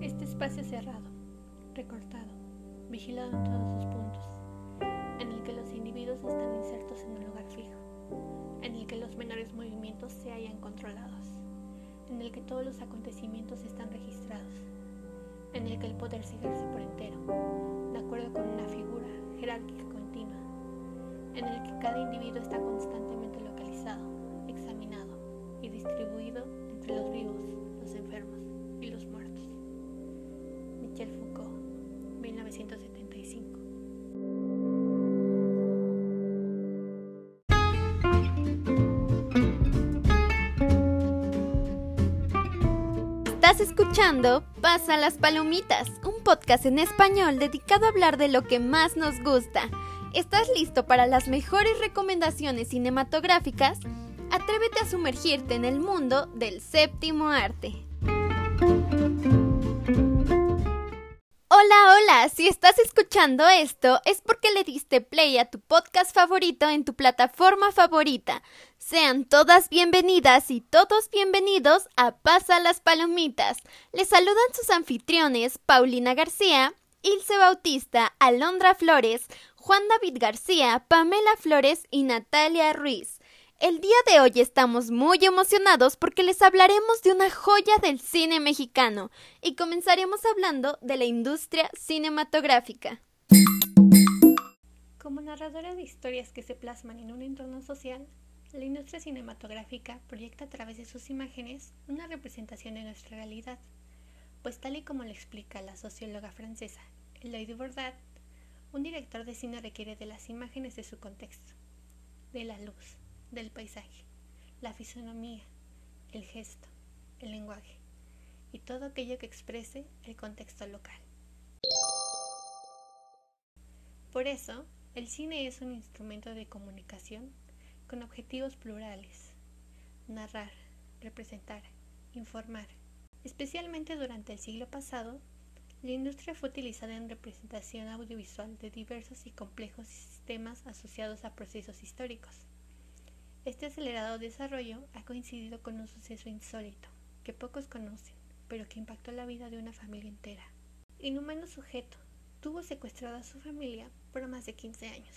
Este espacio cerrado, recortado, vigilado en todos sus puntos, en el que los individuos están insertos en un lugar fijo, en el que los menores movimientos se hayan controlados, en el que todos los acontecimientos están registrados, en el que el poder se ejerce por entero, de acuerdo con una figura jerárquica continua, en el que cada individuo está constantemente localizado, distribuido entre los vivos, los enfermos y los muertos. Michel Foucault, 1975. Estás escuchando Pasa las Palomitas, un podcast en español dedicado a hablar de lo que más nos gusta. ¿Estás listo para las mejores recomendaciones cinematográficas? Atrévete a sumergirte en el mundo del séptimo arte. Hola, hola, si estás escuchando esto es porque le diste play a tu podcast favorito en tu plataforma favorita. Sean todas bienvenidas y todos bienvenidos a Pasa las Palomitas. Les saludan sus anfitriones Paulina García, Ilse Bautista, Alondra Flores, Juan David García, Pamela Flores y Natalia Ruiz. El día de hoy estamos muy emocionados porque les hablaremos de una joya del cine mexicano y comenzaremos hablando de la industria cinematográfica. Como narradora de historias que se plasman en un entorno social, la industria cinematográfica proyecta a través de sus imágenes una representación de nuestra realidad, pues tal y como lo explica la socióloga francesa Eloy Bordat, un director de cine requiere de las imágenes de su contexto, de la luz, del paisaje, la fisonomía, el gesto, el lenguaje y todo aquello que exprese el contexto local. Por eso, el cine es un instrumento de comunicación con objetivos plurales, narrar, representar, informar. Especialmente durante el siglo pasado, la industria fue utilizada en representación audiovisual de diversos y complejos sistemas asociados a procesos históricos. Este acelerado desarrollo ha coincidido con un suceso insólito que pocos conocen, pero que impactó la vida de una familia entera. Inhumano sujeto tuvo secuestrada a su familia por más de 15 años.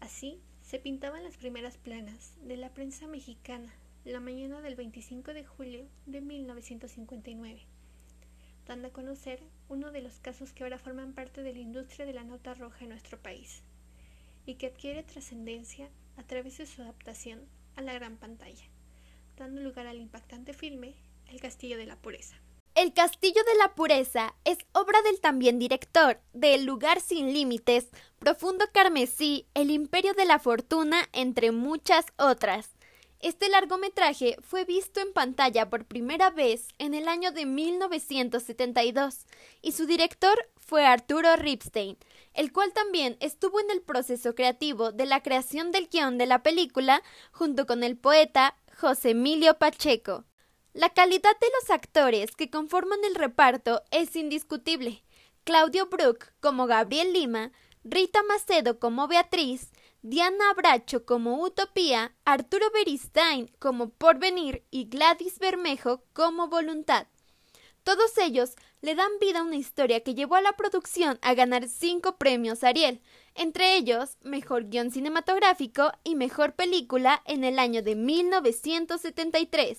Así se pintaban las primeras planas de la prensa mexicana la mañana del 25 de julio de 1959, dando a conocer uno de los casos que ahora forman parte de la industria de la nota roja en nuestro país y que adquiere trascendencia a través de su adaptación a la gran pantalla, dando lugar al impactante filme El Castillo de la Pureza. El Castillo de la Pureza es obra del también director de El lugar sin límites, Profundo Carmesí, El Imperio de la Fortuna, entre muchas otras. Este largometraje fue visto en pantalla por primera vez en el año de 1972 y su director fue Arturo Ripstein, el cual también estuvo en el proceso creativo de la creación del guion de la película junto con el poeta José Emilio Pacheco. La calidad de los actores que conforman el reparto es indiscutible. Claudio Brook como Gabriel Lima, Rita Macedo como Beatriz, Diana Abracho como Utopía, Arturo Beristain como Porvenir y Gladys Bermejo como Voluntad. Todos ellos le dan vida a una historia que llevó a la producción a ganar cinco premios Ariel, entre ellos Mejor Guión Cinematográfico y Mejor Película en el año de 1973.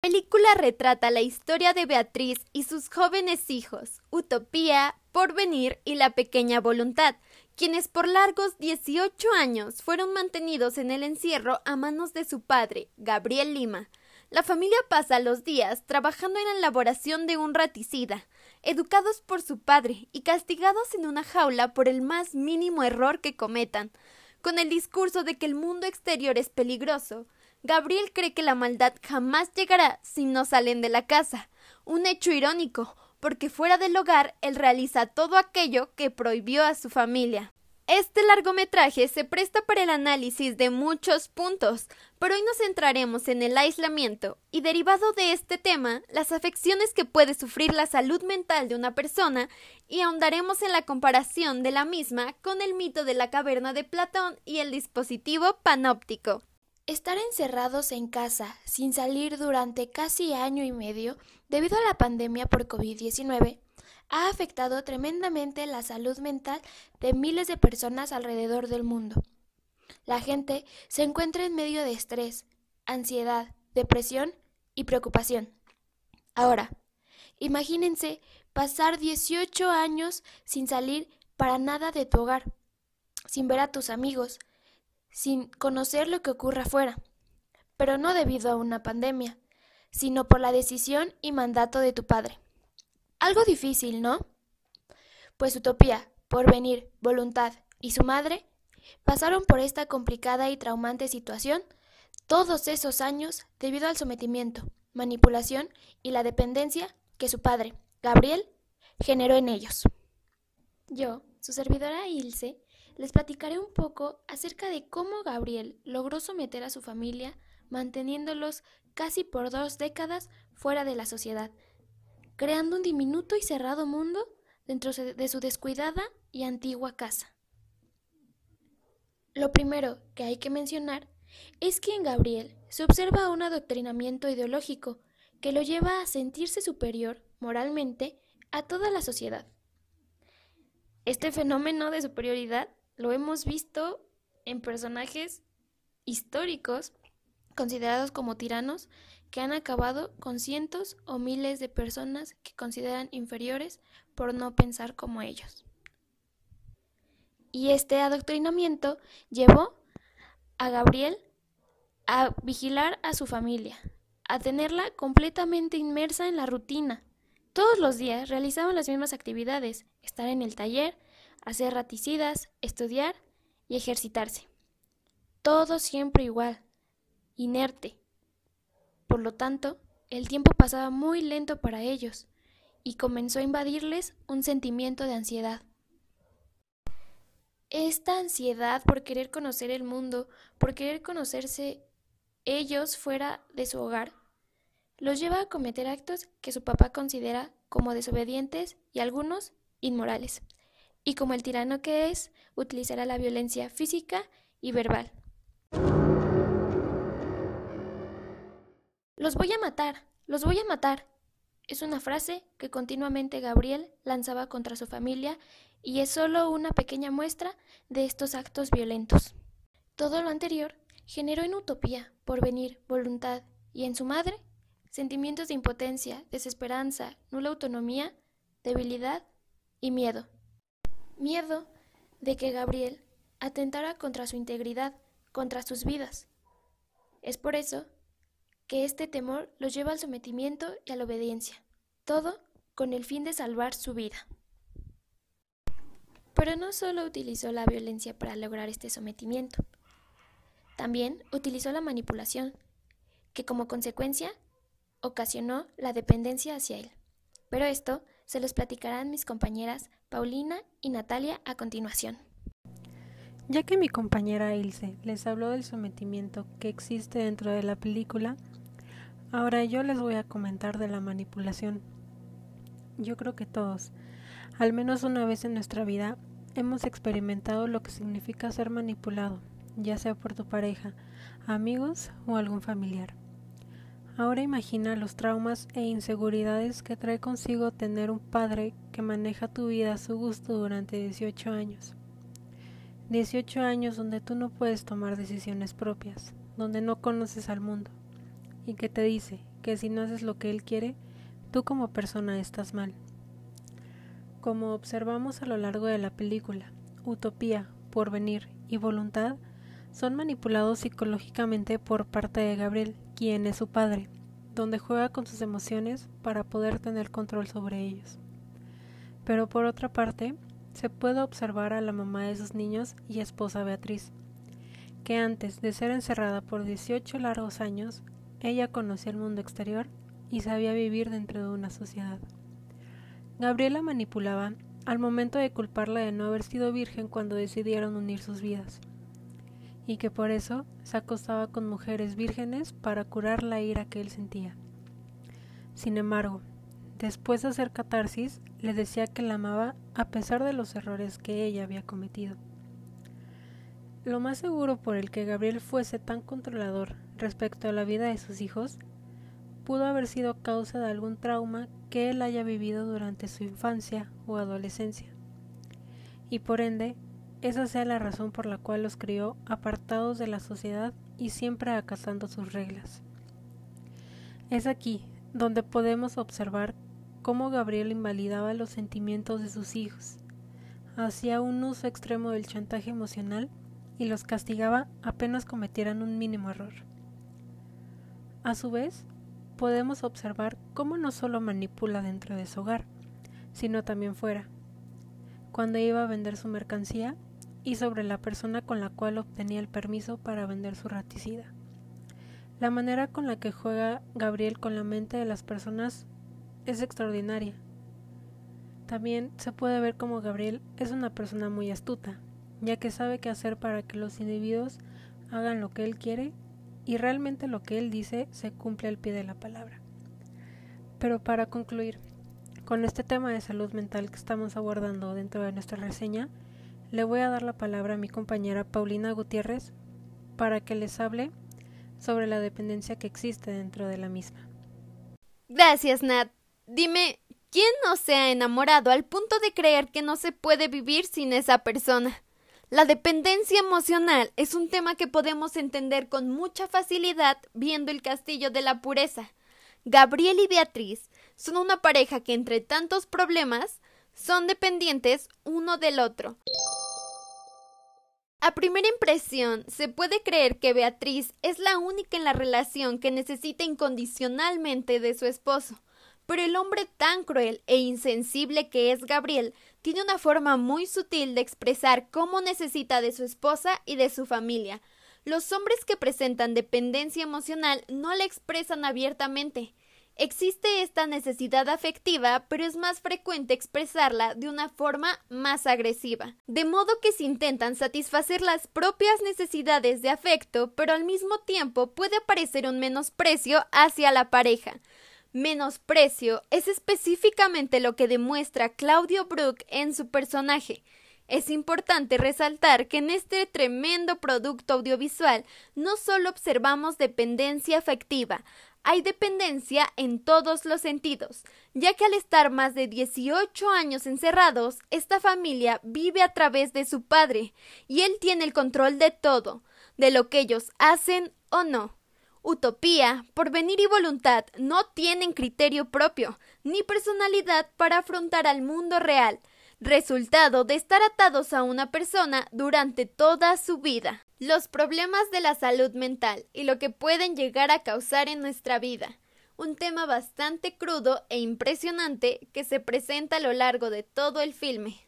La película retrata la historia de Beatriz y sus jóvenes hijos, Utopía, Porvenir y la pequeña Voluntad, quienes por largos 18 años fueron mantenidos en el encierro a manos de su padre, Gabriel Lima. La familia pasa los días trabajando en la elaboración de un raticida, educados por su padre y castigados en una jaula por el más mínimo error que cometan. Con el discurso de que el mundo exterior es peligroso, Gabriel cree que la maldad jamás llegará si no salen de la casa, un hecho irónico, porque fuera del hogar él realiza todo aquello que prohibió a su familia. Este largometraje se presta para el análisis de muchos puntos, pero hoy nos centraremos en el aislamiento y derivado de este tema, las afecciones que puede sufrir la salud mental de una persona y ahondaremos en la comparación de la misma con el mito de la caverna de Platón y el dispositivo panóptico. Estar encerrados en casa sin salir durante casi año y medio debido a la pandemia por COVID-19 ha afectado tremendamente la salud mental de miles de personas alrededor del mundo. La gente se encuentra en medio de estrés, ansiedad, depresión y preocupación. Ahora, imagínense pasar 18 años sin salir para nada de tu hogar, sin ver a tus amigos, sin conocer lo que ocurre afuera, pero no debido a una pandemia, sino por la decisión y mandato de tu padre. Algo difícil, ¿no? Pues Utopía, Porvenir, Voluntad y su madre pasaron por esta complicada y traumante situación todos esos años debido al sometimiento, manipulación y la dependencia que su padre, Gabriel, generó en ellos. Yo, su servidora Ilse, les platicaré un poco acerca de cómo Gabriel logró someter a su familia manteniéndolos casi por dos décadas fuera de la sociedad, creando un diminuto y cerrado mundo dentro de su descuidada y antigua casa. Lo primero que hay que mencionar es que en Gabriel se observa un adoctrinamiento ideológico que lo lleva a sentirse superior moralmente a toda la sociedad. Este fenómeno de superioridad lo hemos visto en personajes históricos considerados como tiranos que han acabado con cientos o miles de personas que consideran inferiores por no pensar como ellos. Y este adoctrinamiento llevó a Gabriel a vigilar a su familia, a tenerla completamente inmersa en la rutina. Todos los días realizaban las mismas actividades, estar en el taller, hacer raticidas, estudiar y ejercitarse. Todo siempre igual, inerte. Por lo tanto, el tiempo pasaba muy lento para ellos y comenzó a invadirles un sentimiento de ansiedad. Esta ansiedad por querer conocer el mundo, por querer conocerse ellos fuera de su hogar, los lleva a cometer actos que su papá considera como desobedientes y algunos inmorales, y como el tirano que es, utilizará la violencia física y verbal. Los voy a matar, los voy a matar. Es una frase que continuamente Gabriel lanzaba contra su familia y es solo una pequeña muestra de estos actos violentos. Todo lo anterior generó en Utopía, Porvenir, Voluntad y en su madre sentimientos de impotencia, desesperanza, nula autonomía, debilidad y miedo. Miedo de que Gabriel atentara contra su integridad, contra sus vidas. Es por eso que este temor los lleva al sometimiento y a la obediencia, todo con el fin de salvar su vida. Pero no solo utilizó la violencia para lograr este sometimiento, también utilizó la manipulación, que como consecuencia ocasionó la dependencia hacia él. Pero esto se los platicarán mis compañeras Paulina y Natalia a continuación. Ya que mi compañera Ilse les habló del sometimiento que existe dentro de la película, ahora yo les voy a comentar de la manipulación. Yo creo que todos, al menos una vez en nuestra vida, hemos experimentado lo que significa ser manipulado ya sea por tu pareja, amigos o algún familiar. Ahora imagina los traumas e inseguridades que trae consigo tener un padre que maneja tu vida a su gusto durante 18 años. 18 años donde tú no puedes tomar decisiones propias, donde no conoces al mundo, y que te dice que si no haces lo que él quiere, tú como persona estás mal. Como observamos a lo largo de la película, utopía, porvenir y voluntad son manipulados psicológicamente por parte de Gabriel, quien es su padre, donde juega con sus emociones para poder tener control sobre ellos. Pero por otra parte, se puede observar a la mamá de sus niños y esposa Beatriz, que antes de ser encerrada por 18 largos años, ella conocía el mundo exterior y sabía vivir dentro de una sociedad. Gabriela manipulaba al momento de culparla de no haber sido virgen cuando decidieron unir sus vidas y que por eso se acostaba con mujeres vírgenes para curar la ira que él sentía. Sin embargo, después de hacer catarsis, le decía que la amaba a pesar de los errores que ella había cometido. Lo más seguro por el que Gabriel fuese tan controlador respecto a la vida de sus hijos pudo haber sido causa de algún trauma que él haya vivido durante su infancia o adolescencia. Y por ende, esa sea la razón por la cual los crió apartados de la sociedad y siempre acatando sus reglas. Es aquí donde podemos observar cómo Gabriel invalidaba los sentimientos de sus hijos, hacía un uso extremo del chantaje emocional y los castigaba apenas cometieran un mínimo error. A su vez, podemos observar cómo no solo manipula dentro de su hogar, sino también fuera. Cuando iba a vender su mercancía, y sobre la persona con la cual obtenía el permiso para vender su raticida. La manera con la que juega Gabriel con la mente de las personas es extraordinaria. También se puede ver como Gabriel es una persona muy astuta, ya que sabe qué hacer para que los individuos hagan lo que él quiere y realmente lo que él dice se cumple al pie de la palabra. Pero para concluir, con este tema de salud mental que estamos abordando dentro de nuestra reseña, le voy a dar la palabra a mi compañera Paulina Gutiérrez para que les hable sobre la dependencia que existe dentro de la misma. Gracias, Nat. Dime, ¿quién no se ha enamorado al punto de creer que no se puede vivir sin esa persona? La dependencia emocional es un tema que podemos entender con mucha facilidad viendo el castillo de la pureza. Gabriel y Beatriz son una pareja que entre tantos problemas son dependientes uno del otro. A primera impresión, se puede creer que Beatriz es la única en la relación que necesita incondicionalmente de su esposo, pero el hombre tan cruel e insensible que es Gabriel tiene una forma muy sutil de expresar cómo necesita de su esposa y de su familia. Los hombres que presentan dependencia emocional no la expresan abiertamente, Existe esta necesidad afectiva, pero es más frecuente expresarla de una forma más agresiva. De modo que se intentan satisfacer las propias necesidades de afecto, pero al mismo tiempo puede aparecer un menosprecio hacia la pareja. Menosprecio es específicamente lo que demuestra Claudio Brook en su personaje. Es importante resaltar que en este tremendo producto audiovisual no solo observamos dependencia afectiva, hay dependencia en todos los sentidos, ya que al estar más de 18 años encerrados, esta familia vive a través de su padre, y él tiene el control de todo, de lo que ellos hacen o no. Utopía, porvenir y voluntad no tienen criterio propio, ni personalidad para afrontar al mundo real, resultado de estar atados a una persona durante toda su vida. Los problemas de la salud mental y lo que pueden llegar a causar en nuestra vida. Un tema bastante crudo e impresionante que se presenta a lo largo de todo el filme.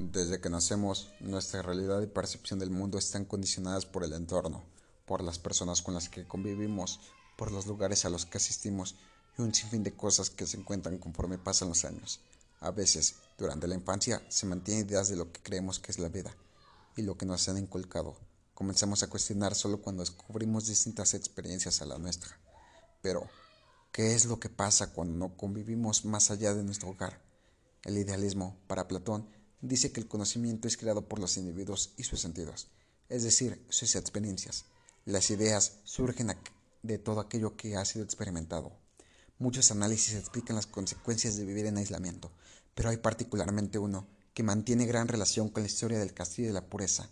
Desde que nacemos, nuestra realidad y percepción del mundo están condicionadas por el entorno, por las personas con las que convivimos, por los lugares a los que asistimos y un sinfín de cosas que se encuentran conforme pasan los años. A veces, durante la infancia, se mantienen ideas de lo que creemos que es la vida y lo que nos han inculcado. Comenzamos a cuestionar solo cuando descubrimos distintas experiencias a la nuestra. Pero, ¿qué es lo que pasa cuando no convivimos más allá de nuestro hogar? El idealismo, para Platón, dice que el conocimiento es creado por los individuos y sus sentidos, es decir, sus experiencias. Las ideas surgen de todo aquello que ha sido experimentado, Muchos análisis explican las consecuencias de vivir en aislamiento, pero hay particularmente uno que mantiene gran relación con la historia del castillo de la pureza.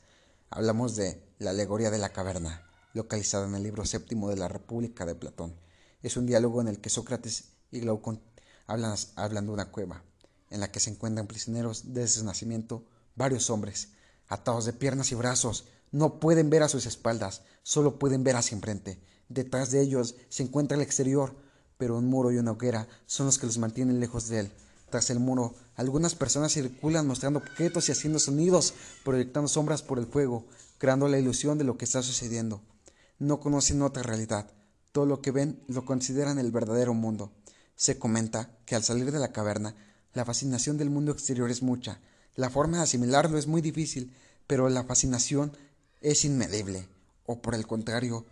Hablamos de la alegoría de la caverna, localizada en el libro séptimo de la República de Platón. Es un diálogo en el que Sócrates y Glaucon hablan, hablan de una cueva, en la que se encuentran prisioneros desde su nacimiento varios hombres, atados de piernas y brazos, no pueden ver a sus espaldas, solo pueden ver hacia enfrente. Detrás de ellos se encuentra el exterior, pero un muro y una hoguera son los que los mantienen lejos de él. Tras el muro, algunas personas circulan mostrando objetos y haciendo sonidos, proyectando sombras por el fuego, creando la ilusión de lo que está sucediendo. No conocen otra realidad. Todo lo que ven lo consideran el verdadero mundo. Se comenta que al salir de la caverna, la fascinación del mundo exterior es mucha. La forma de asimilarlo es muy difícil, pero la fascinación es inmedible. O por el contrario,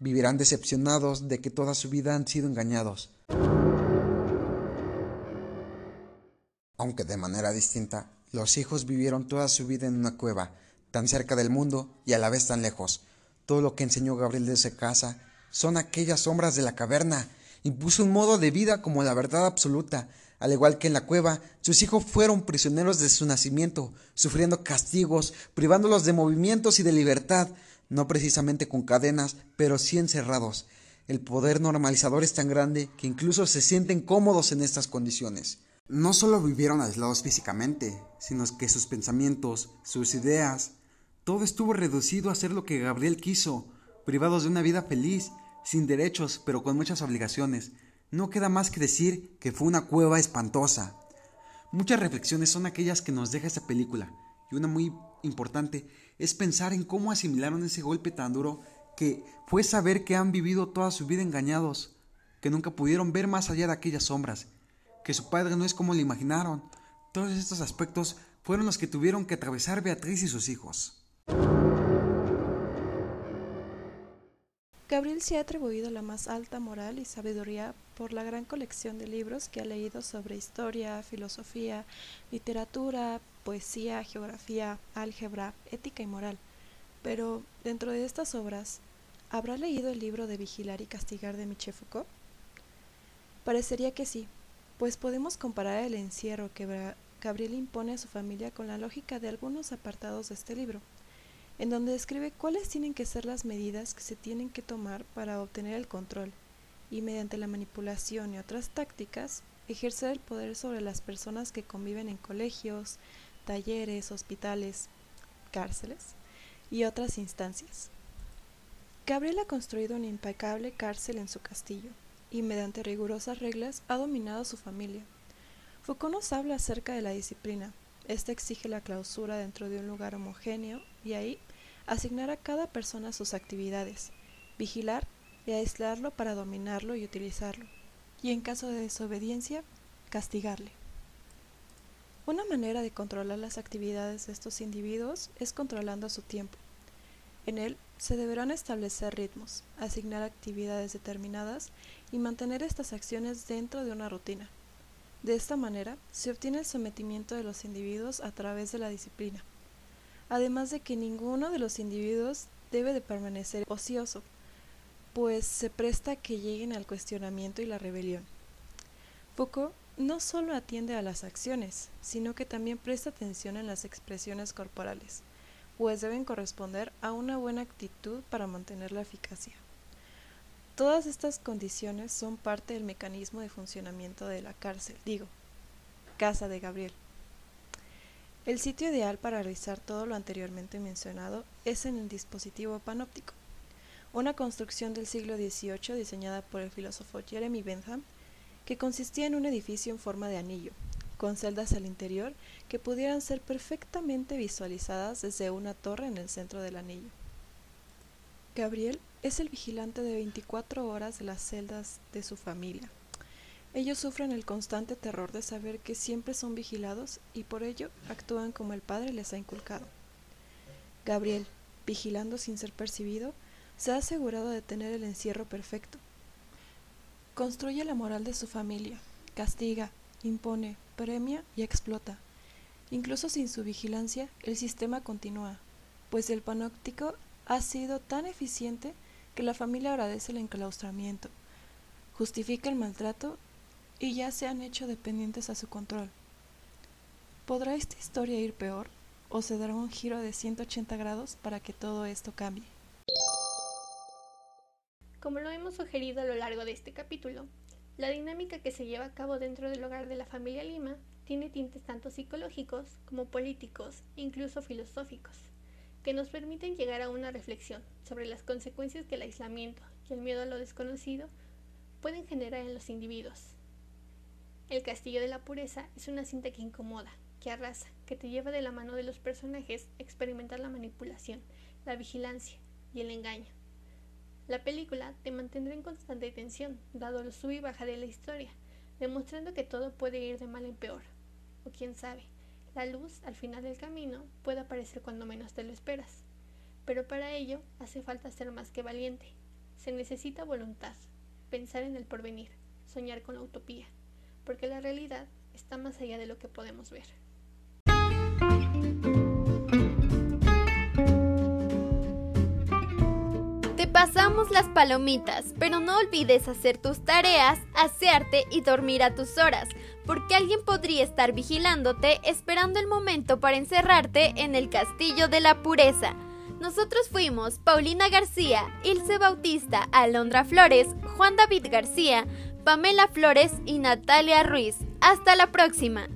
vivirán decepcionados de que toda su vida han sido engañados. Aunque de manera distinta, Los hijos vivieron toda su vida en una cueva, tan cerca del mundo y a la vez tan lejos. Todo lo que enseñó Gabriel desde casa son aquellas sombras de la caverna. Impuso un modo de vida como la verdad absoluta. Al igual que en la cueva, sus hijos fueron prisioneros de su nacimiento, sufriendo castigos, privándolos de movimientos y de libertad, no precisamente con cadenas, pero sí encerrados. El poder normalizador es tan grande que incluso se sienten cómodos en estas condiciones. No solo vivieron aislados físicamente, sino que sus pensamientos, sus ideas, todo estuvo reducido a ser lo que Gabriel quiso, privados de una vida feliz, sin derechos, pero con muchas obligaciones. No queda más que decir que fue una cueva espantosa. Muchas reflexiones son aquellas que nos deja esta película, y una muy importante es pensar en cómo asimilaron ese golpe tan duro que fue saber que han vivido toda su vida engañados, que nunca pudieron ver más allá de aquellas sombras, que su padre no es como lo imaginaron. Todos estos aspectos fueron los que tuvieron que atravesar Beatriz y sus hijos. Gabriel se ha atribuido la más alta moral y sabiduría por la gran colección de libros que ha leído sobre historia, filosofía, literatura, poesía, geografía, álgebra, ética y moral. Pero, dentro de estas obras, ¿habrá leído el libro de Vigilar y Castigar de Michel Foucault? Parecería que sí, pues podemos comparar el encierro que Gabriel impone a su familia con la lógica de algunos apartados de este libro, en donde describe cuáles tienen que ser las medidas que se tienen que tomar para obtener el control y mediante la manipulación y otras tácticas ejercer el poder sobre las personas que conviven en colegios, talleres, hospitales, cárceles y otras instancias. Gabriel ha construido una impecable cárcel en su castillo y mediante rigurosas reglas ha dominado a su familia. Foucault nos habla acerca de la disciplina. Esta exige la clausura dentro de un lugar homogéneo y ahí asignar a cada persona sus actividades, vigilar y aislarlo para dominarlo y utilizarlo, y en caso de desobediencia, castigarle. Una manera de controlar las actividades de estos individuos es controlando su tiempo. En él se deberán establecer ritmos, asignar actividades determinadas y mantener estas acciones dentro de una rutina. De esta manera se obtiene el sometimiento de los individuos a través de la disciplina, además de que ninguno de los individuos debe de permanecer ocioso, pues se presta que lleguen al cuestionamiento y la rebelión. Foucault no solo atiende a las acciones, sino que también presta atención en las expresiones corporales, pues deben corresponder a una buena actitud para mantener la eficacia. Todas estas condiciones son parte del mecanismo de funcionamiento de la cárcel, digo, casa de Gabriel. El sitio ideal para realizar todo lo anteriormente mencionado es en el dispositivo panóptico, una construcción del siglo XVIII diseñada por el filósofo Jeremy Bentham que consistía en un edificio en forma de anillo, con celdas al interior que pudieran ser perfectamente visualizadas desde una torre en el centro del anillo. Gabriel es el vigilante de 24 horas de las celdas de su familia. Ellos sufren el constante terror de saber que siempre son vigilados y por ello actúan como el padre les ha inculcado. Gabriel, vigilando sin ser percibido, se ha asegurado de tener el encierro perfecto, Construye la moral de su familia, castiga, impone, premia y explota. Incluso sin su vigilancia, el sistema continúa, pues el panóptico ha sido tan eficiente que la familia agradece el enclaustramiento, justifica el maltrato y ya se han hecho dependientes a su control. ¿Podrá esta historia ir peor o se dará un giro de 180 grados para que todo esto cambie? Como lo hemos sugerido a lo largo de este capítulo, la dinámica que se lleva a cabo dentro del hogar de la familia Lima tiene tintes tanto psicológicos como políticos e incluso filosóficos, que nos permiten llegar a una reflexión sobre las consecuencias que el aislamiento y el miedo a lo desconocido pueden generar en los individuos. El castillo de la pureza es una cinta que incomoda, que arrasa, que te lleva de la mano de los personajes a experimentar la manipulación, la vigilancia y el engaño la película te mantendrá en constante tensión, dado lo sub y baja de la historia, demostrando que todo puede ir de mal en peor. O quién sabe, la luz al final del camino puede aparecer cuando menos te lo esperas. Pero para ello hace falta ser más que valiente. Se necesita voluntad, pensar en el porvenir, soñar con la utopía, porque la realidad está más allá de lo que podemos ver. Te pasamos las palomitas, pero no olvides hacer tus tareas, asearte y dormir a tus horas, porque alguien podría estar vigilándote esperando el momento para encerrarte en el castillo de la pureza. Nosotros fuimos Paulina García, Ilse Bautista, Alondra Flores, Juan David García, Pamela Flores y Natalia Ruiz. Hasta la próxima.